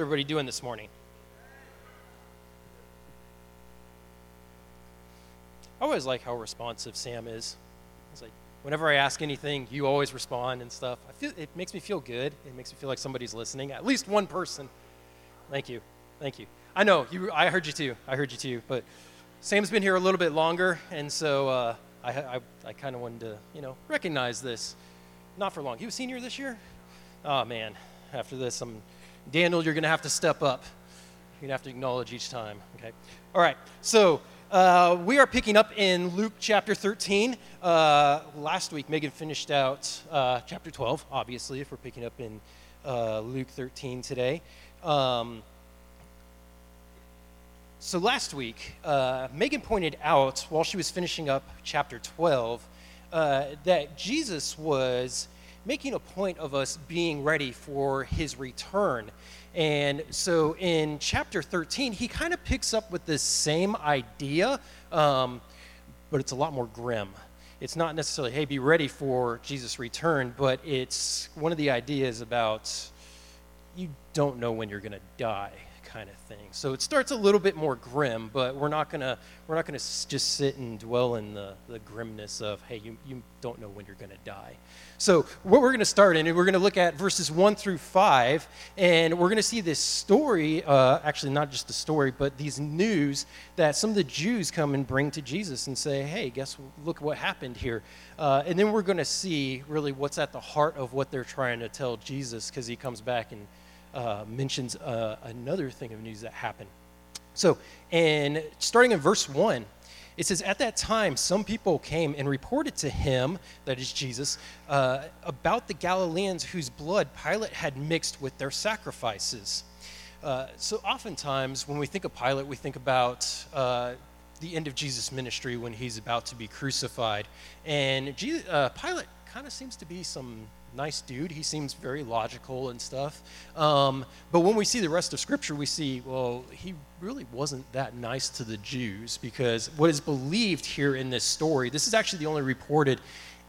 everybody doing this morning? I always like how responsive Sam is. It's like whenever I ask anything, you always respond and stuff. I feel it makes me feel good. It makes me feel like somebody's listening. At least one person. Thank you, thank you. I know you. I heard you too. I heard you too. But Sam's been here a little bit longer, and so uh, I, I, I kind of wanted to, you know, recognize this. Not for long. He was senior this year? Oh man. After this, I'm Daniel, you're going to have to step up. You're going to have to acknowledge each time, okay? All right, so uh, we are picking up in Luke chapter 13. Uh, last week, Megan finished out uh, chapter 12, obviously, if we're picking up in uh, Luke 13 today. Um, so last week, uh, Megan pointed out while she was finishing up chapter 12 uh, that Jesus was making a point of us being ready for his return. And so in chapter 13, he kind of picks up with this same idea, um, but it's a lot more grim. It's not necessarily, hey, be ready for Jesus' return, but it's one of the ideas about you don't know when you're going to die kind of thing. So it starts a little bit more grim, but we're not gonna we're not gonna just sit and dwell in the, the grimness of hey you, you don't know when you're gonna die. So what we're gonna start in, and we're gonna look at verses one through five, and we're gonna see this story. Uh, actually, not just the story, but these news that some of the Jews come and bring to Jesus and say, hey, guess look what happened here. Uh, and then we're gonna see really what's at the heart of what they're trying to tell Jesus because he comes back and uh, mentions uh, another thing of news that happened. So, and starting in verse 1, it says, At that time, some people came and reported to him, that is Jesus, uh, about the Galileans whose blood Pilate had mixed with their sacrifices. Uh, so, oftentimes, when we think of Pilate, we think about uh, the end of Jesus' ministry when he's about to be crucified. And Jesus, uh, Pilate kind of seems to be some nice dude. He seems very logical and stuff. Um, but when we see the rest of Scripture, we see, well, he really wasn't that nice to the Jews because what is believed here in this story, this is actually the only reported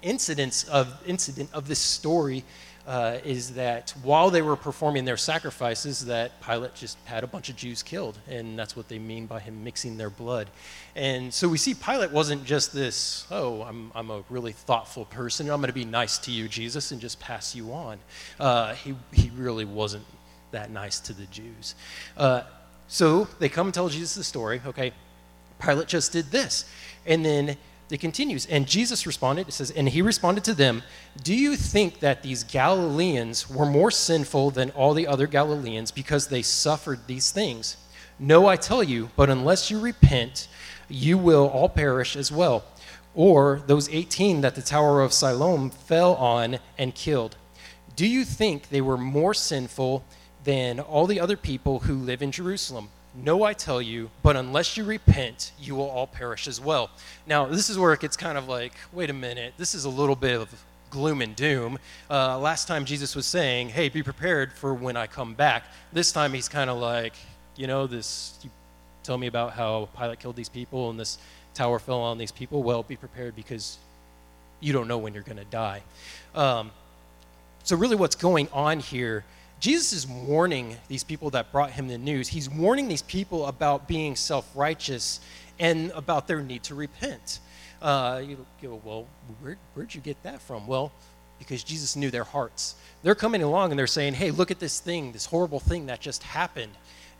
incidents of incident of this story uh, is that while they were performing their sacrifices, that Pilate just had a bunch of Jews killed, and that's what they mean by him mixing their blood. And so we see Pilate wasn't just this, oh, I'm, I'm a really thoughtful person, I'm going to be nice to you, Jesus, and just pass you on. Uh, he, he really wasn't that nice to the Jews. Uh, so they come and tell Jesus the story, okay, Pilate just did this. And then it continues. And Jesus responded, it says, and he responded to them, Do you think that these Galileans were more sinful than all the other Galileans because they suffered these things? No, I tell you, but unless you repent, you will all perish as well. Or those 18 that the Tower of Siloam fell on and killed. Do you think they were more sinful than all the other people who live in Jerusalem? No, I tell you, but unless you repent, you will all perish as well. Now, this is where it gets kind of like, wait a minute, this is a little bit of gloom and doom. Uh, last time Jesus was saying, hey, be prepared for when I come back. This time he's kind of like, you know, this, you tell me about how Pilate killed these people and this tower fell on these people. Well, be prepared because you don't know when you're going to die. Um, so, really, what's going on here Jesus is warning these people that brought him the news. He's warning these people about being self righteous and about their need to repent. Uh, you go, well, where, where'd you get that from? Well, because Jesus knew their hearts. They're coming along and they're saying, hey, look at this thing, this horrible thing that just happened.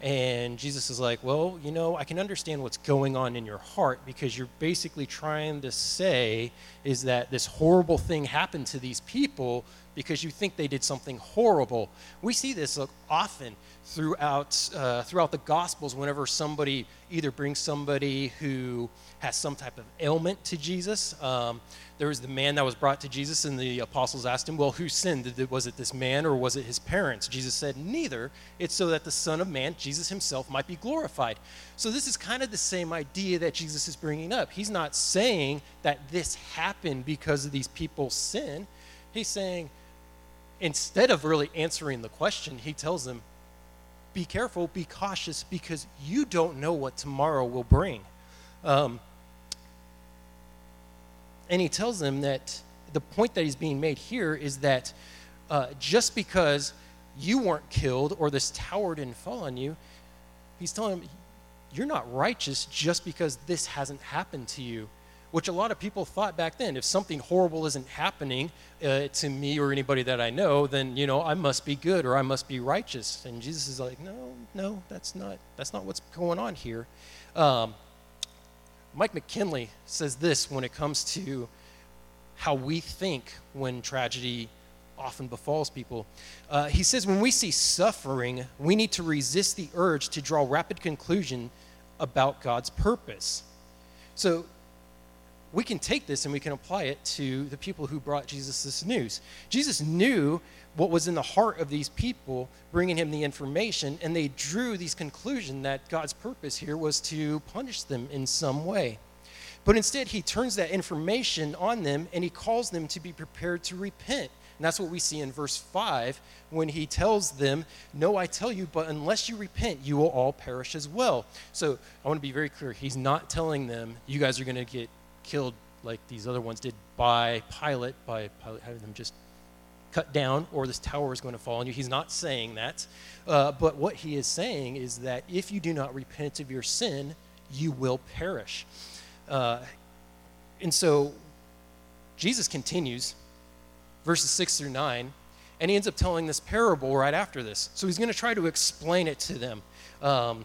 And Jesus is like, well, you know, I can understand what's going on in your heart because you're basically trying to say is that this horrible thing happened to these people because you think they did something horrible. We see this often throughout uh, throughout the Gospels. Whenever somebody either brings somebody who has some type of ailment to Jesus, um, there was the man that was brought to Jesus, and the apostles asked him, "Well, who sinned? Was it this man or was it his parents?" Jesus said, "Neither. It's so that the Son of Man, Jesus Himself, might be glorified." So this is kind of the same idea that Jesus is bringing up. He's not saying that this happened because of these people's sin. He's saying instead of really answering the question, he tells them, Be careful, be cautious, because you don't know what tomorrow will bring. Um, and he tells them that the point that he's being made here is that uh, just because you weren't killed or this tower didn't fall on you, he's telling them, you're not righteous just because this hasn't happened to you. Which a lot of people thought back then. If something horrible isn't happening uh, to me or anybody that I know, then you know I must be good or I must be righteous. And Jesus is like, no, no, that's not that's not what's going on here. Um, Mike McKinley says this when it comes to how we think when tragedy often befalls people. Uh, he says, when we see suffering, we need to resist the urge to draw rapid conclusion about God's purpose. So we can take this and we can apply it to the people who brought Jesus this news. Jesus knew what was in the heart of these people bringing him the information, and they drew these conclusion that God's purpose here was to punish them in some way. But instead, he turns that information on them and he calls them to be prepared to repent and that's what we see in verse 5 when he tells them, No, I tell you, but unless you repent, you will all perish as well. So I want to be very clear. He's not telling them, You guys are going to get killed like these other ones did by Pilate, by Pilate having them just cut down, or this tower is going to fall on you. He's not saying that. Uh, but what he is saying is that if you do not repent of your sin, you will perish. Uh, and so Jesus continues verses 6 through 9. And he ends up telling this parable right after this. So he's going to try to explain it to them. Um,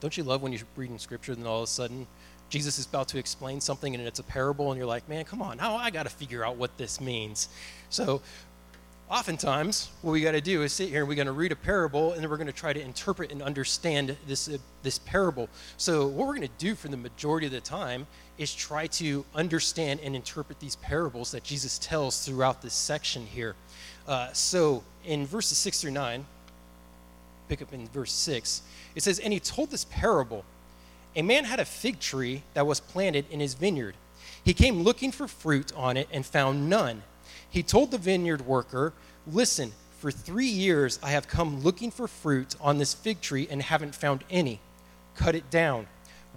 don't you love when you're reading scripture and then all of a sudden Jesus is about to explain something and it's a parable and you're like, man, come on, now I got to figure out what this means. So oftentimes what we got to do is sit here and we're going to read a parable and then we're going to try to interpret and understand this, uh, this parable so what we're going to do for the majority of the time is try to understand and interpret these parables that jesus tells throughout this section here uh, so in verses 6 through 9 pick up in verse 6 it says and he told this parable a man had a fig tree that was planted in his vineyard he came looking for fruit on it and found none he told the vineyard worker, Listen, for three years I have come looking for fruit on this fig tree and haven't found any. Cut it down.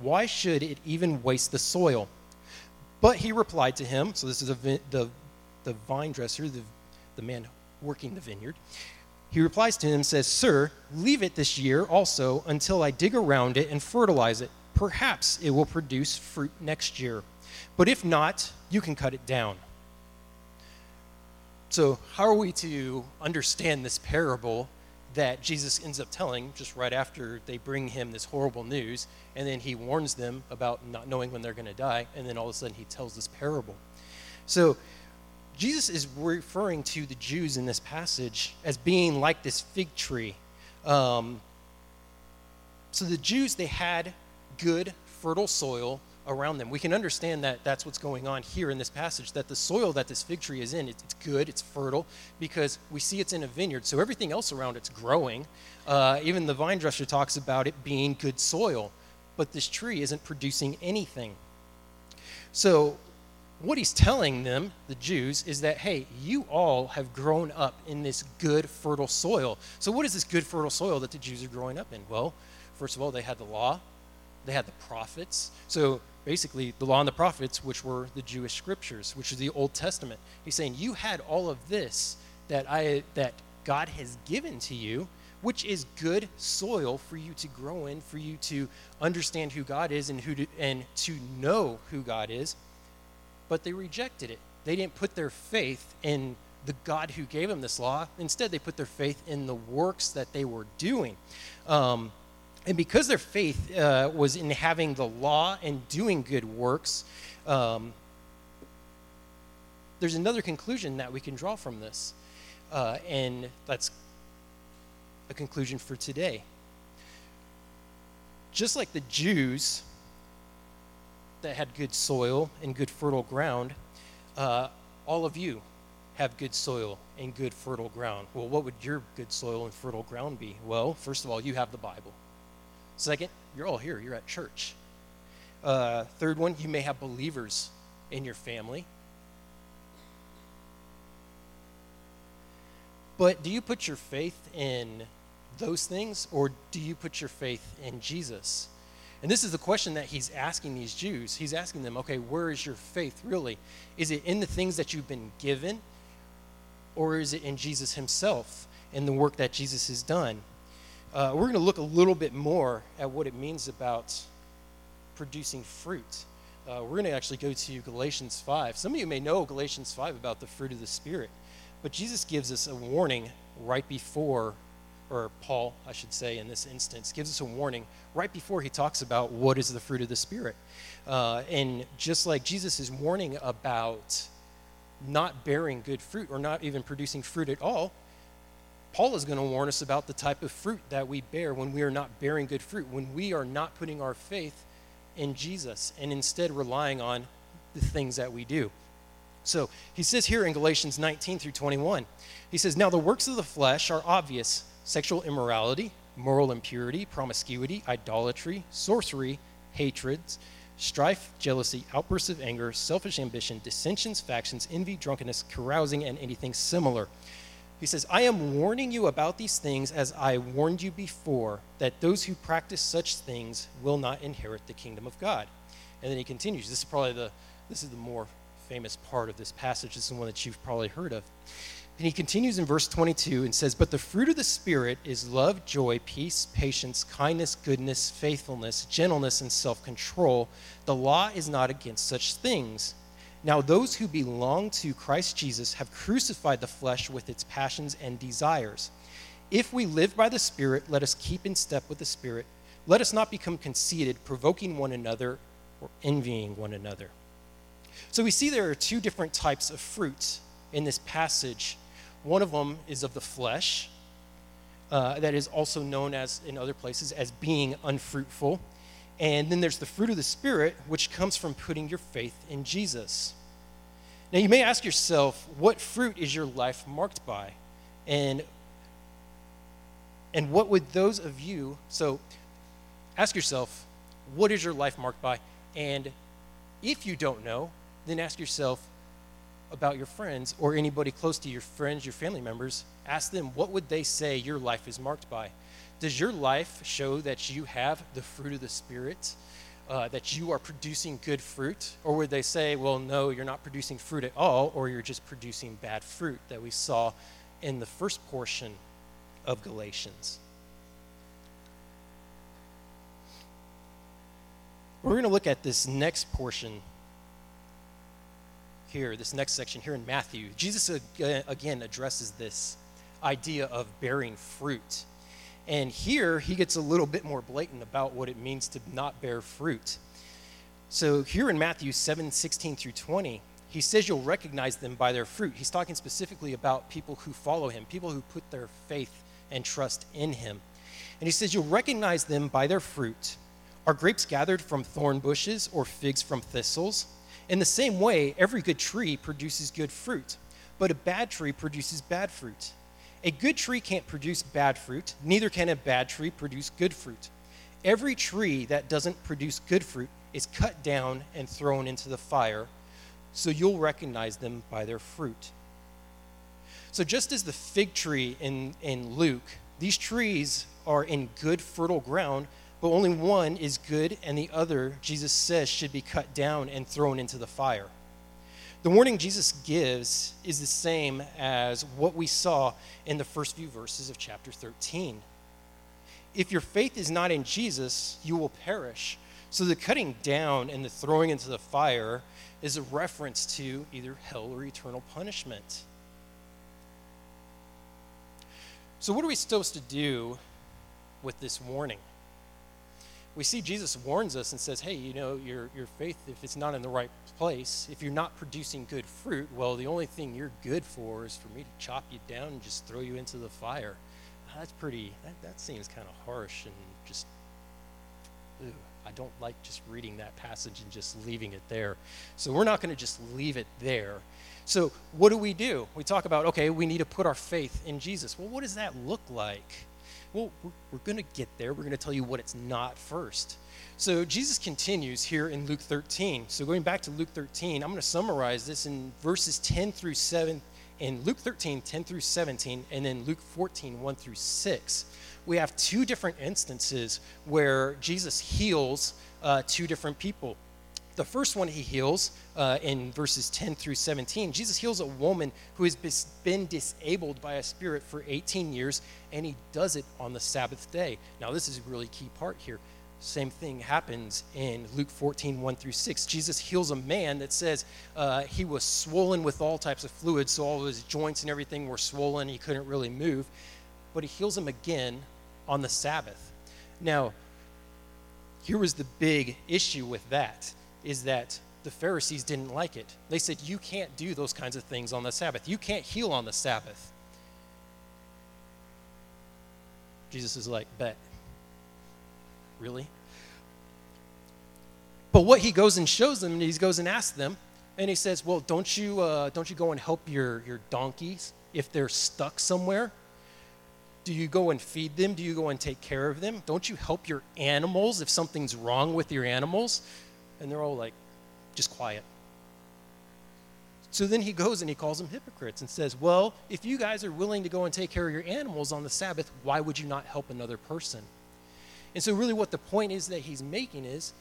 Why should it even waste the soil? But he replied to him, so this is the, the, the vine dresser, the, the man working the vineyard. He replies to him, says, Sir, leave it this year also until I dig around it and fertilize it. Perhaps it will produce fruit next year. But if not, you can cut it down. So, how are we to understand this parable that Jesus ends up telling just right after they bring him this horrible news? And then he warns them about not knowing when they're going to die. And then all of a sudden he tells this parable. So, Jesus is referring to the Jews in this passage as being like this fig tree. Um, so, the Jews, they had good, fertile soil around them. We can understand that that's what's going on here in this passage, that the soil that this fig tree is in, it's, good, it's fertile, because we see it's in a vineyard. So everything else around it's growing. Uh, even the vine dresser talks about it being good soil, but this tree isn't producing anything. So what he's telling them, the Jews, is that, hey, you all have grown up in this good, fertile soil. So what is this good, fertile soil that the Jews are growing up in? Well, first of all, they had the law, they had the prophets. So basically the law and the prophets, which were the Jewish scriptures, which is the Old Testament. He's saying you had all of this that I that God has given to you, which is good soil for you to grow in, for you to understand who God is and who to, and to know who God is. But they rejected it. They didn't put their faith in the God who gave them this law. Instead, they put their faith in the works that they were doing. Um, and because their faith uh, was in having the law and doing good works, um, there's another conclusion that we can draw from this. Uh, and that's a conclusion for today. Just like the Jews that had good soil and good fertile ground, uh, all of you have good soil and good fertile ground. Well, what would your good soil and fertile ground be? Well, first of all, you have the Bible. Second, you're all here, you're at church. Uh, third one, you may have believers in your family. But do you put your faith in those things or do you put your faith in Jesus? And this is the question that he's asking these Jews. He's asking them, okay, where is your faith really? Is it in the things that you've been given or is it in Jesus himself? and the work that Jesus has done. Uh, we're going to look a little bit more at what it means about producing fruit. Uh, we're going to actually go to Galatians 5. Some of you may know Galatians 5 about the fruit of the Spirit, but Jesus gives us a warning right before, or Paul, I should say, in this instance, gives us a warning right before he talks about what is the fruit of the Spirit. Uh, and just like Jesus is warning about not bearing good fruit or not even producing fruit at all, Paul is going to warn us about the type of fruit that we bear when we are not bearing good fruit, when we are not putting our faith in Jesus and instead relying on the things that we do. So he says here in Galatians 19 through 21, he says, Now the works of the flesh are obvious sexual immorality, moral impurity, promiscuity, idolatry, sorcery, hatreds, strife, jealousy, outbursts of anger, selfish ambition, dissensions, factions, envy, drunkenness, carousing, and anything similar. He says, I am warning you about these things as I warned you before, that those who practice such things will not inherit the kingdom of God. And then he continues. This is probably the this is the more famous part of this passage. This is one that you've probably heard of. And he continues in verse 22 and says, But the fruit of the Spirit is love, joy, peace, patience, kindness, goodness, faithfulness, gentleness, and self control. The law is not against such things. Now, those who belong to Christ Jesus have crucified the flesh with its passions and desires. If we live by the Spirit, let us keep in step with the Spirit. Let us not become conceited, provoking one another or envying one another. So we see there are two different types of fruit in this passage. One of them is of the flesh, uh, that is also known as in other places as being unfruitful. And then there's the fruit of the Spirit, which comes from putting your faith in Jesus. Now, you may ask yourself, what fruit is your life marked by? And, and what would those of you, so ask yourself, what is your life marked by? And if you don't know, then ask yourself about your friends or anybody close to your friends, your family members. Ask them, what would they say your life is marked by? Does your life show that you have the fruit of the Spirit, uh, that you are producing good fruit? Or would they say, well, no, you're not producing fruit at all, or you're just producing bad fruit that we saw in the first portion of Galatians? We're going to look at this next portion here, this next section here in Matthew. Jesus again addresses this idea of bearing fruit. And here he gets a little bit more blatant about what it means to not bear fruit. So here in Matthew 7 16 through 20, he says you'll recognize them by their fruit. He's talking specifically about people who follow him, people who put their faith and trust in him. And he says you'll recognize them by their fruit. Are grapes gathered from thorn bushes or figs from thistles? In the same way, every good tree produces good fruit, but a bad tree produces bad fruit. A good tree can't produce bad fruit, neither can a bad tree produce good fruit. Every tree that doesn't produce good fruit is cut down and thrown into the fire, so you'll recognize them by their fruit. So, just as the fig tree in, in Luke, these trees are in good, fertile ground, but only one is good, and the other, Jesus says, should be cut down and thrown into the fire. The warning Jesus gives is the same as what we saw in the first few verses of chapter 13. If your faith is not in Jesus, you will perish. So the cutting down and the throwing into the fire is a reference to either hell or eternal punishment. So, what are we supposed to do with this warning? we see Jesus warns us and says, hey, you know, your, your faith, if it's not in the right place, if you're not producing good fruit, well, the only thing you're good for is for me to chop you down and just throw you into the fire. Ah, that's pretty, that, that seems kind of harsh and just, ew, I don't like just reading that passage and just leaving it there. So we're not going to just leave it there. So what do we do? We talk about, okay, we need to put our faith in Jesus. Well, what does that look like? Well, we're, we're going to get there. We're going to tell you what it's not first. So Jesus continues here in Luke 13. So going back to Luke 13, I'm going to summarize this in verses 10 through 7, in Luke 13, 10 through 17, and then Luke 14, 1 through 6. We have two different instances where Jesus heals uh, two different people. The first one he heals uh, in verses 10 through 17. Jesus heals a woman who has been disabled by a spirit for 18 years, and he does it on the Sabbath day. Now, this is a really key part here. Same thing happens in Luke 14, 1 through 6. Jesus heals a man that says uh, he was swollen with all types of fluids, so all of his joints and everything were swollen. He couldn't really move. But he heals him again on the Sabbath. Now, here was the big issue with that is that the Pharisees didn't like it. They said, You can't do those kinds of things on the Sabbath. You can't heal on the Sabbath. Jesus is like, Bet. Really? But what he goes and shows them, he goes and asks them, and he says, Well, don't you, uh, don't you go and help your, your donkeys if they're stuck somewhere? Do you go and feed them? Do you go and take care of them? Don't you help your animals if something's wrong with your animals? And they're all like, just quiet. So then he goes and he calls them hypocrites and says, Well, if you guys are willing to go and take care of your animals on the Sabbath, why would you not help another person? And so, really, what the point is that he's making is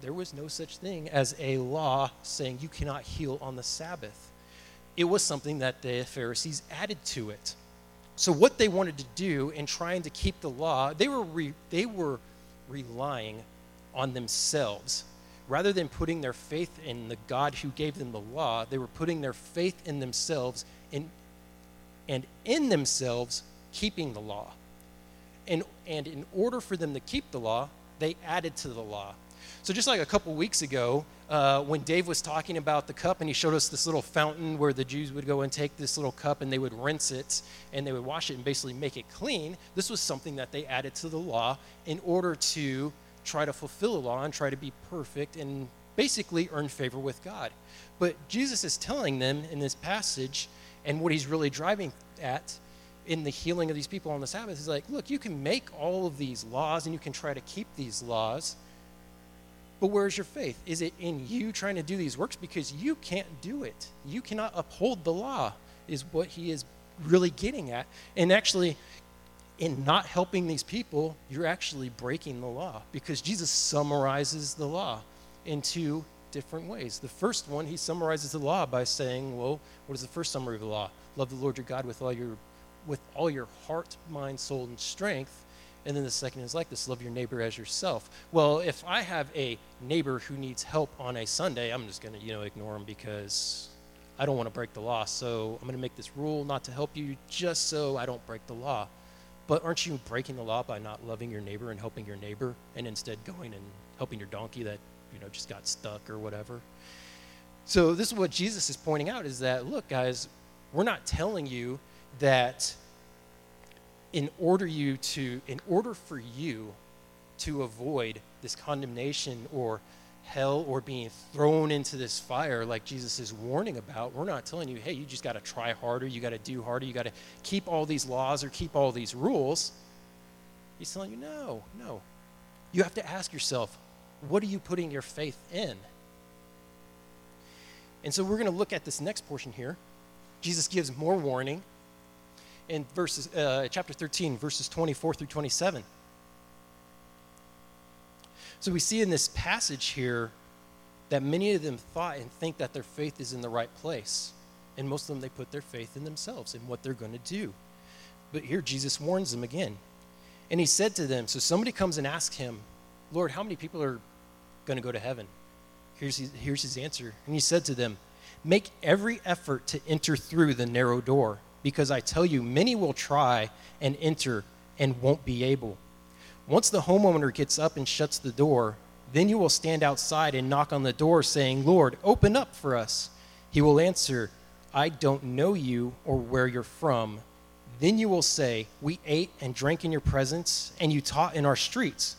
there was no such thing as a law saying you cannot heal on the Sabbath. It was something that the Pharisees added to it. So what they wanted to do in trying to keep the law, they were re, they were relying on themselves. Rather than putting their faith in the God who gave them the law, they were putting their faith in themselves in, and in themselves keeping the law. And, and in order for them to keep the law, they added to the law. So, just like a couple weeks ago, uh, when Dave was talking about the cup and he showed us this little fountain where the Jews would go and take this little cup and they would rinse it and they would wash it and basically make it clean, this was something that they added to the law in order to try to fulfill the law and try to be perfect and basically earn favor with God. But Jesus is telling them in this passage, and what he's really driving at in the healing of these people on the Sabbath is like, look, you can make all of these laws and you can try to keep these laws but where's your faith? Is it in you trying to do these works? Because you can't do it. You cannot uphold the law, is what he is really getting at. And actually, in not helping these people, you're actually breaking the law because Jesus summarizes the law in two different ways. The first one, he summarizes the law by saying, well, what is the first summary of the law? Love the Lord your God with all your with all your heart, mind, soul, and strength. And then the second is like this love your neighbor as yourself. Well, if I have a neighbor who needs help on a Sunday, I'm just going to, you know, ignore him because I don't want to break the law. So I'm going to make this rule not to help you just so I don't break the law. But aren't you breaking the law by not loving your neighbor and helping your neighbor and instead going and helping your donkey that, you know, just got stuck or whatever? So this is what Jesus is pointing out is that look guys, we're not telling you that in order you to in order for you to avoid this condemnation or hell or being thrown into this fire like Jesus is warning about. We're not telling you, hey, you just got to try harder, you got to do harder, you got to keep all these laws or keep all these rules. He's telling you, no, no. You have to ask yourself, what are you putting your faith in? And so we're going to look at this next portion here. Jesus gives more warning in verses, uh, chapter 13, verses 24 through 27. So we see in this passage here that many of them thought and think that their faith is in the right place. And most of them, they put their faith in themselves and what they're going to do. But here, Jesus warns them again. And he said to them, So somebody comes and asks him, Lord, how many people are going to go to heaven? Here's his, here's his answer. And he said to them, Make every effort to enter through the narrow door because I tell you, many will try and enter and won't be able. Once the homeowner gets up and shuts the door, then you will stand outside and knock on the door, saying, Lord, open up for us. He will answer, I don't know you or where you're from. Then you will say, We ate and drank in your presence, and you taught in our streets.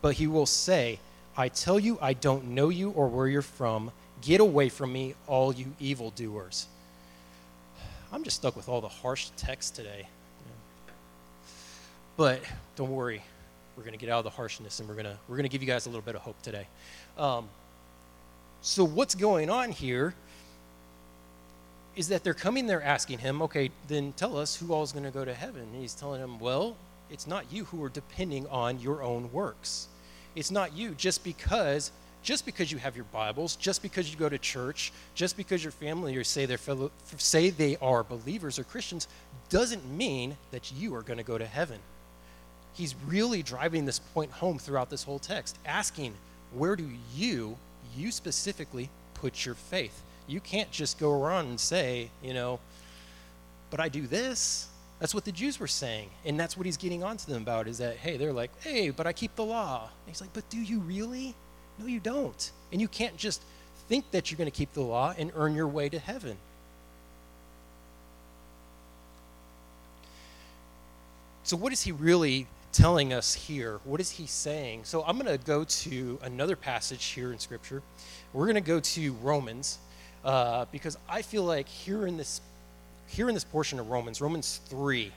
But he will say, I tell you, I don't know you or where you're from. Get away from me, all you evildoers. I'm just stuck with all the harsh text today. But don't worry, we're going to get out of the harshness and we're going to we're going to give you guys a little bit of hope today. Um, so what's going on here is that they're coming there asking him, okay, then tell us who all is going to go to heaven. And he's telling them, well, it's not you who are depending on your own works. It's not you just because just because you have your Bibles, just because you go to church, just because your family or say, they're fellow, say they are believers or Christians, doesn't mean that you are going to go to heaven. He's really driving this point home throughout this whole text, asking, where do you, you specifically, put your faith? You can't just go around and say, you know, but I do this. That's what the Jews were saying. And that's what he's getting onto them about is that, hey, they're like, hey, but I keep the law. And he's like, but do you really? No, you don't. And you can't just think that you're going to keep the law and earn your way to heaven. So, what is he really telling us here? What is he saying? So, I'm going to go to another passage here in Scripture. We're going to go to Romans uh, because I feel like here in this here in this portion of Romans, Romans 3,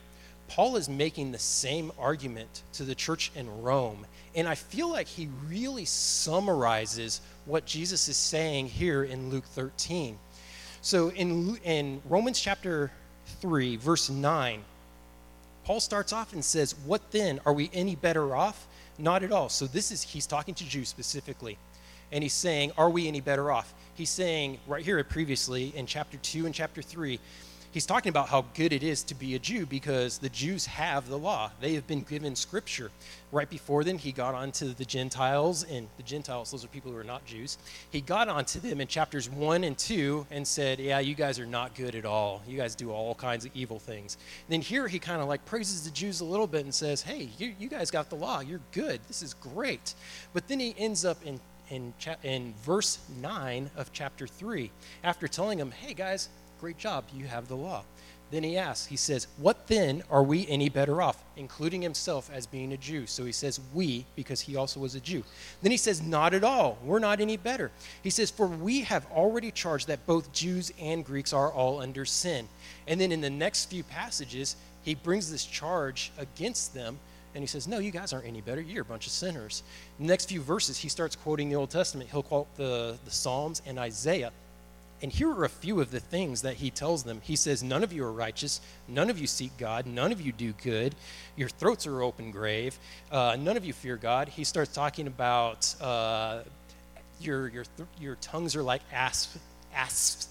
Paul is making the same argument to the church in Rome. And I feel like he really summarizes what Jesus is saying here in Luke 13. So in, in Romans chapter 3, verse 9, Paul starts off and says, What then? Are we any better off? Not at all. So this is, he's talking to Jews specifically. And he's saying, Are we any better off? He's saying right here previously in chapter 2 and chapter 3, he's talking about how good it is to be a Jew because the Jews have the law. They have been given scripture. Right before then, he got onto the Gentiles, and the Gentiles, those are people who are not Jews. He got onto them in chapters 1 and 2 and said, Yeah, you guys are not good at all. You guys do all kinds of evil things. And then here he kind of like praises the Jews a little bit and says, Hey, you, you guys got the law. You're good. This is great. But then he ends up in in, cha- in verse 9 of chapter 3 after telling them, hey guys, Great job, you have the law. Then he asks, he says, What then are we any better off? Including himself as being a Jew. So he says, We, because he also was a Jew. Then he says, Not at all. We're not any better. He says, For we have already charged that both Jews and Greeks are all under sin. And then in the next few passages, he brings this charge against them. And he says, No, you guys aren't any better. You're a bunch of sinners. The next few verses, he starts quoting the Old Testament. He'll quote the, the Psalms and Isaiah. And here are a few of the things that he tells them. He says, None of you are righteous. None of you seek God. None of you do good. Your throats are open grave. Uh, none of you fear God. He starts talking about uh, your, your, th- your tongues are like asps, asps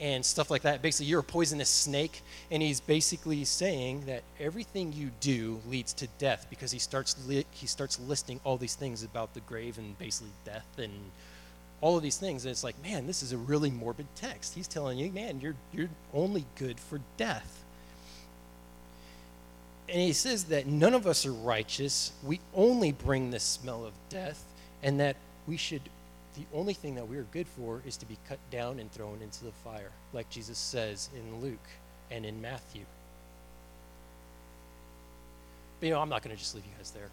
and stuff like that. Basically, you're a poisonous snake. And he's basically saying that everything you do leads to death because he starts, li- he starts listing all these things about the grave and basically death and all of these things. And it's like, man, this is a really morbid text. He's telling you, man, you're, you're only good for death. And he says that none of us are righteous. We only bring the smell of death, and that we should, the only thing that we're good for is to be cut down and thrown into the fire, like Jesus says in Luke and in Matthew. But you know, I'm not going to just leave you guys there.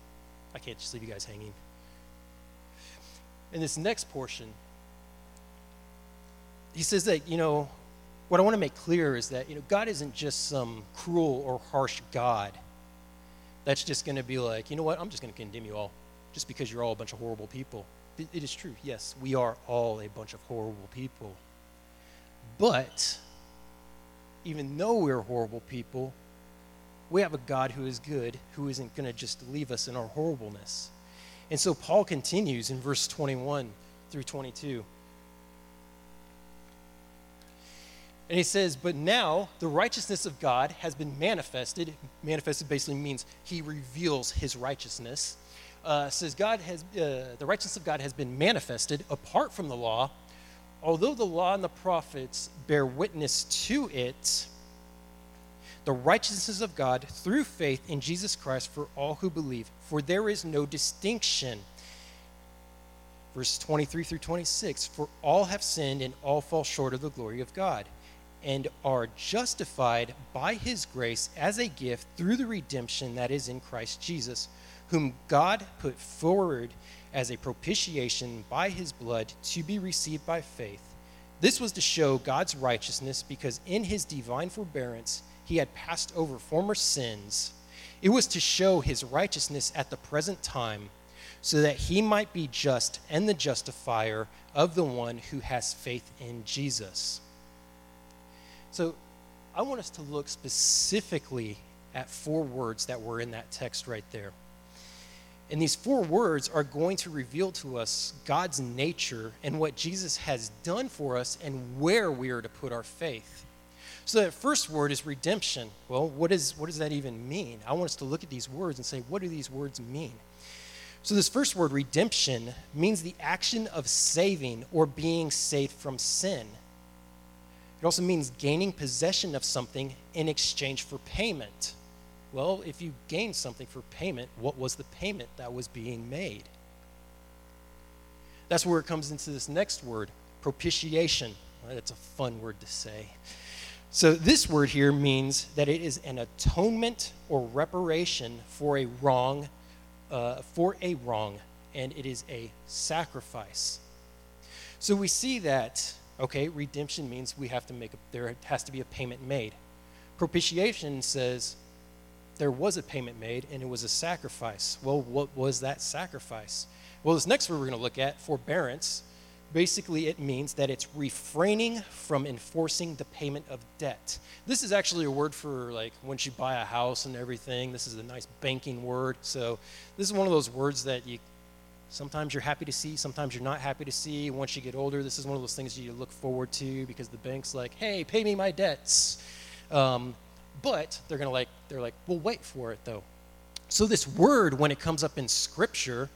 I can't just leave you guys hanging in this next portion, he says that, you know, what I want to make clear is that, you know, God isn't just some cruel or harsh God that's just going to be like, you know what, I'm just going to condemn you all just because you're all a bunch of horrible people. it, it is true. Yes, we are all a bunch of horrible people. But even though we're horrible people, we have a God who is good, who isn't going to just leave us in our horribleness. And so Paul continues in verse 21 through 22. And he says, But now the righteousness of God has been manifested. Manifested basically means he reveals his righteousness. Uh, says God has uh, the righteousness of God has been manifested apart from the law, although the law and the prophets bear witness to it the righteousness of God through faith in Jesus Christ for all who believe, for there is no distinction. Verse 23 through 26 For all have sinned and all fall short of the glory of God, and are justified by his grace as a gift through the redemption that is in Christ Jesus, whom God put forward as a propitiation by his blood to be received by faith. This was to show God's righteousness because in his divine forbearance, he had passed over former sins. It was to show his righteousness at the present time, so that he might be just and the justifier of the one who has faith in Jesus. So I want us to look specifically at four words that were in that text right there. And these four words are going to reveal to us God's nature and what Jesus has done for us and where we are to put our faith. So that first word is redemption. Well, what, is, what does that even mean? I want us to look at these words and say, what do these words mean? So, this first word, redemption, means the action of saving or being saved from sin. It also means gaining possession of something in exchange for payment. Well, if you gain something for payment, what was the payment that was being made? That's where it comes into this next word, propitiation. That's a fun word to say. So, this word here means that it is an atonement or reparation for a wrong, uh, for a wrong, and it is a sacrifice. So, we see that, okay, redemption means we have to make, a, there has to be a payment made. Propitiation says there was a payment made and it was a sacrifice. Well, what was that sacrifice? Well, this next word we're going to look at, forbearance, basically it means that it's refraining from enforcing the payment of debt. This is actually a word for like once you buy a house and everything. This is a nice banking word. So, this is one of those words that you sometimes you're happy to see, sometimes you're not happy to see. Once you get older, this is one of those things you look forward to because the bank's like, "Hey, pay me my debts." Um, but they're to like, they're like, we'll wait for it though. So, this word, when it comes up in Scripture,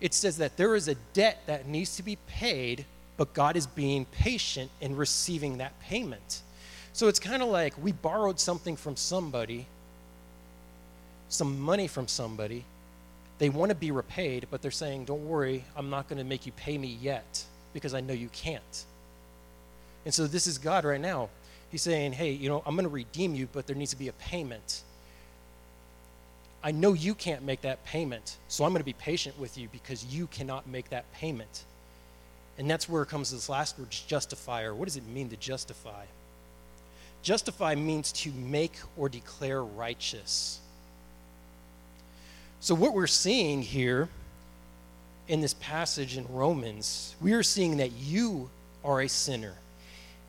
it says that there is a debt that needs to be paid, but God is being patient in receiving that payment. So, it's kind of like we borrowed something from somebody, some money from somebody. They want to be repaid, but they're saying, Don't worry, I'm not going to make you pay me yet because I know you can't. And so, this is God right now. He's saying, hey, you know, I'm going to redeem you, but there needs to be a payment. I know you can't make that payment, so I'm going to be patient with you because you cannot make that payment. And that's where it comes this last word, justifier. What does it mean to justify? Justify means to make or declare righteous. So, what we're seeing here in this passage in Romans, we are seeing that you are a sinner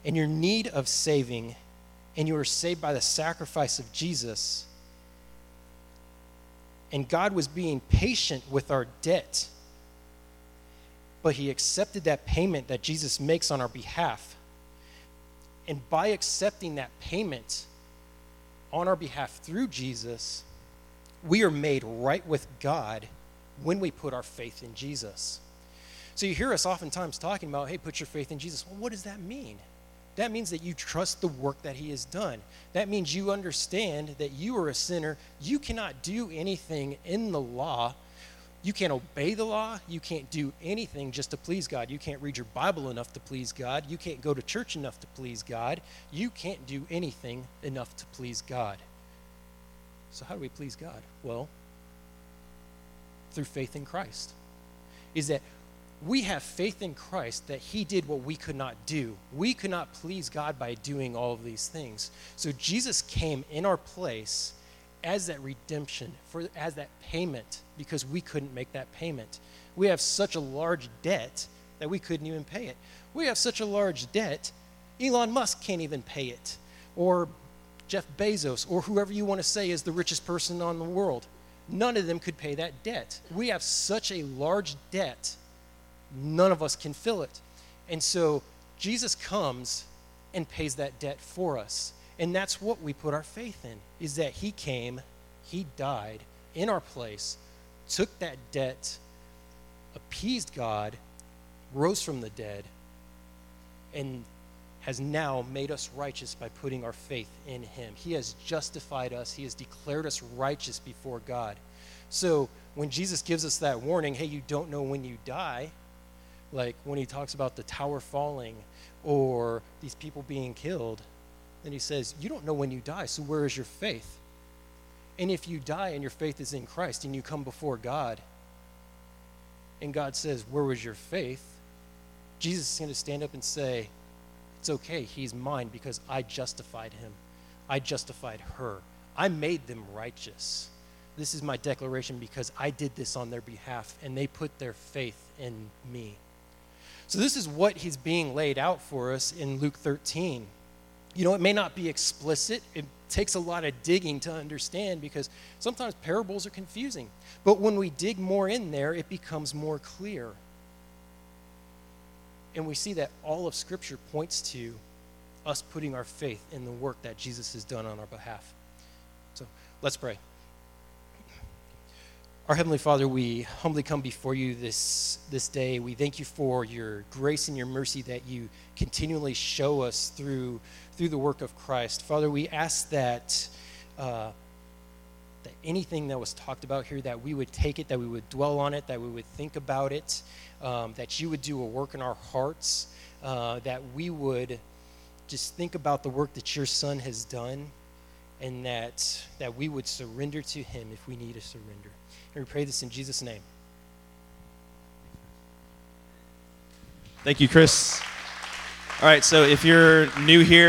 in your need of saving, and you are saved by the sacrifice of Jesus. And God was being patient with our debt, but He accepted that payment that Jesus makes on our behalf. And by accepting that payment on our behalf through Jesus, we are made right with God when we put our faith in Jesus. So you hear us oftentimes talking about, hey, put your faith in Jesus. Well, what does that mean? That means that you trust the work that He has done. That means you understand that you are a sinner. You cannot do anything in the law. You can't obey the law. You can't do anything just to please God. You can't read your Bible enough to please God. You can't go to church enough to please God. You can't do anything enough to please God. So, how do we please God? Well, through faith in Christ. Is that we have faith in Christ that He did what we could not do. We could not please God by doing all of these things. So Jesus came in our place as that redemption, for, as that payment, because we couldn't make that payment. We have such a large debt that we couldn't even pay it. We have such a large debt, Elon Musk can't even pay it, or Jeff Bezos, or whoever you want to say is the richest person on the world. None of them could pay that debt. We have such a large debt none of us can fill it. And so Jesus comes and pays that debt for us. And that's what we put our faith in is that he came, he died in our place, took that debt, appeased God, rose from the dead, and has now made us righteous by putting our faith in him. He has justified us, he has declared us righteous before God. So when Jesus gives us that warning, hey, you don't know when you die, like when he talks about the tower falling or these people being killed, then he says, You don't know when you die, so where is your faith? And if you die and your faith is in Christ and you come before God, and God says, Where was your faith? Jesus is going to stand up and say, It's okay, he's mine because I justified him. I justified her. I made them righteous. This is my declaration because I did this on their behalf and they put their faith in me. So, this is what he's being laid out for us in Luke 13. You know, it may not be explicit. It takes a lot of digging to understand because sometimes parables are confusing. But when we dig more in there, it becomes more clear. And we see that all of Scripture points to us putting our faith in the work that Jesus has done on our behalf. So let's pray. Our Heavenly Father, we humbly come before you this, this day. We thank you for your grace and your mercy that you continually show us through, through the work of Christ. Father, we ask that, uh, that anything that was talked about here, that we would take it, that we would dwell on it, that we would think about it, um, that you would do a work in our hearts, uh, that we would just think about the work that your Son has done, and that, that we would surrender to him if we need to surrender. And we pray this in Jesus' name. Thank you, Chris. All right, so if you're new here,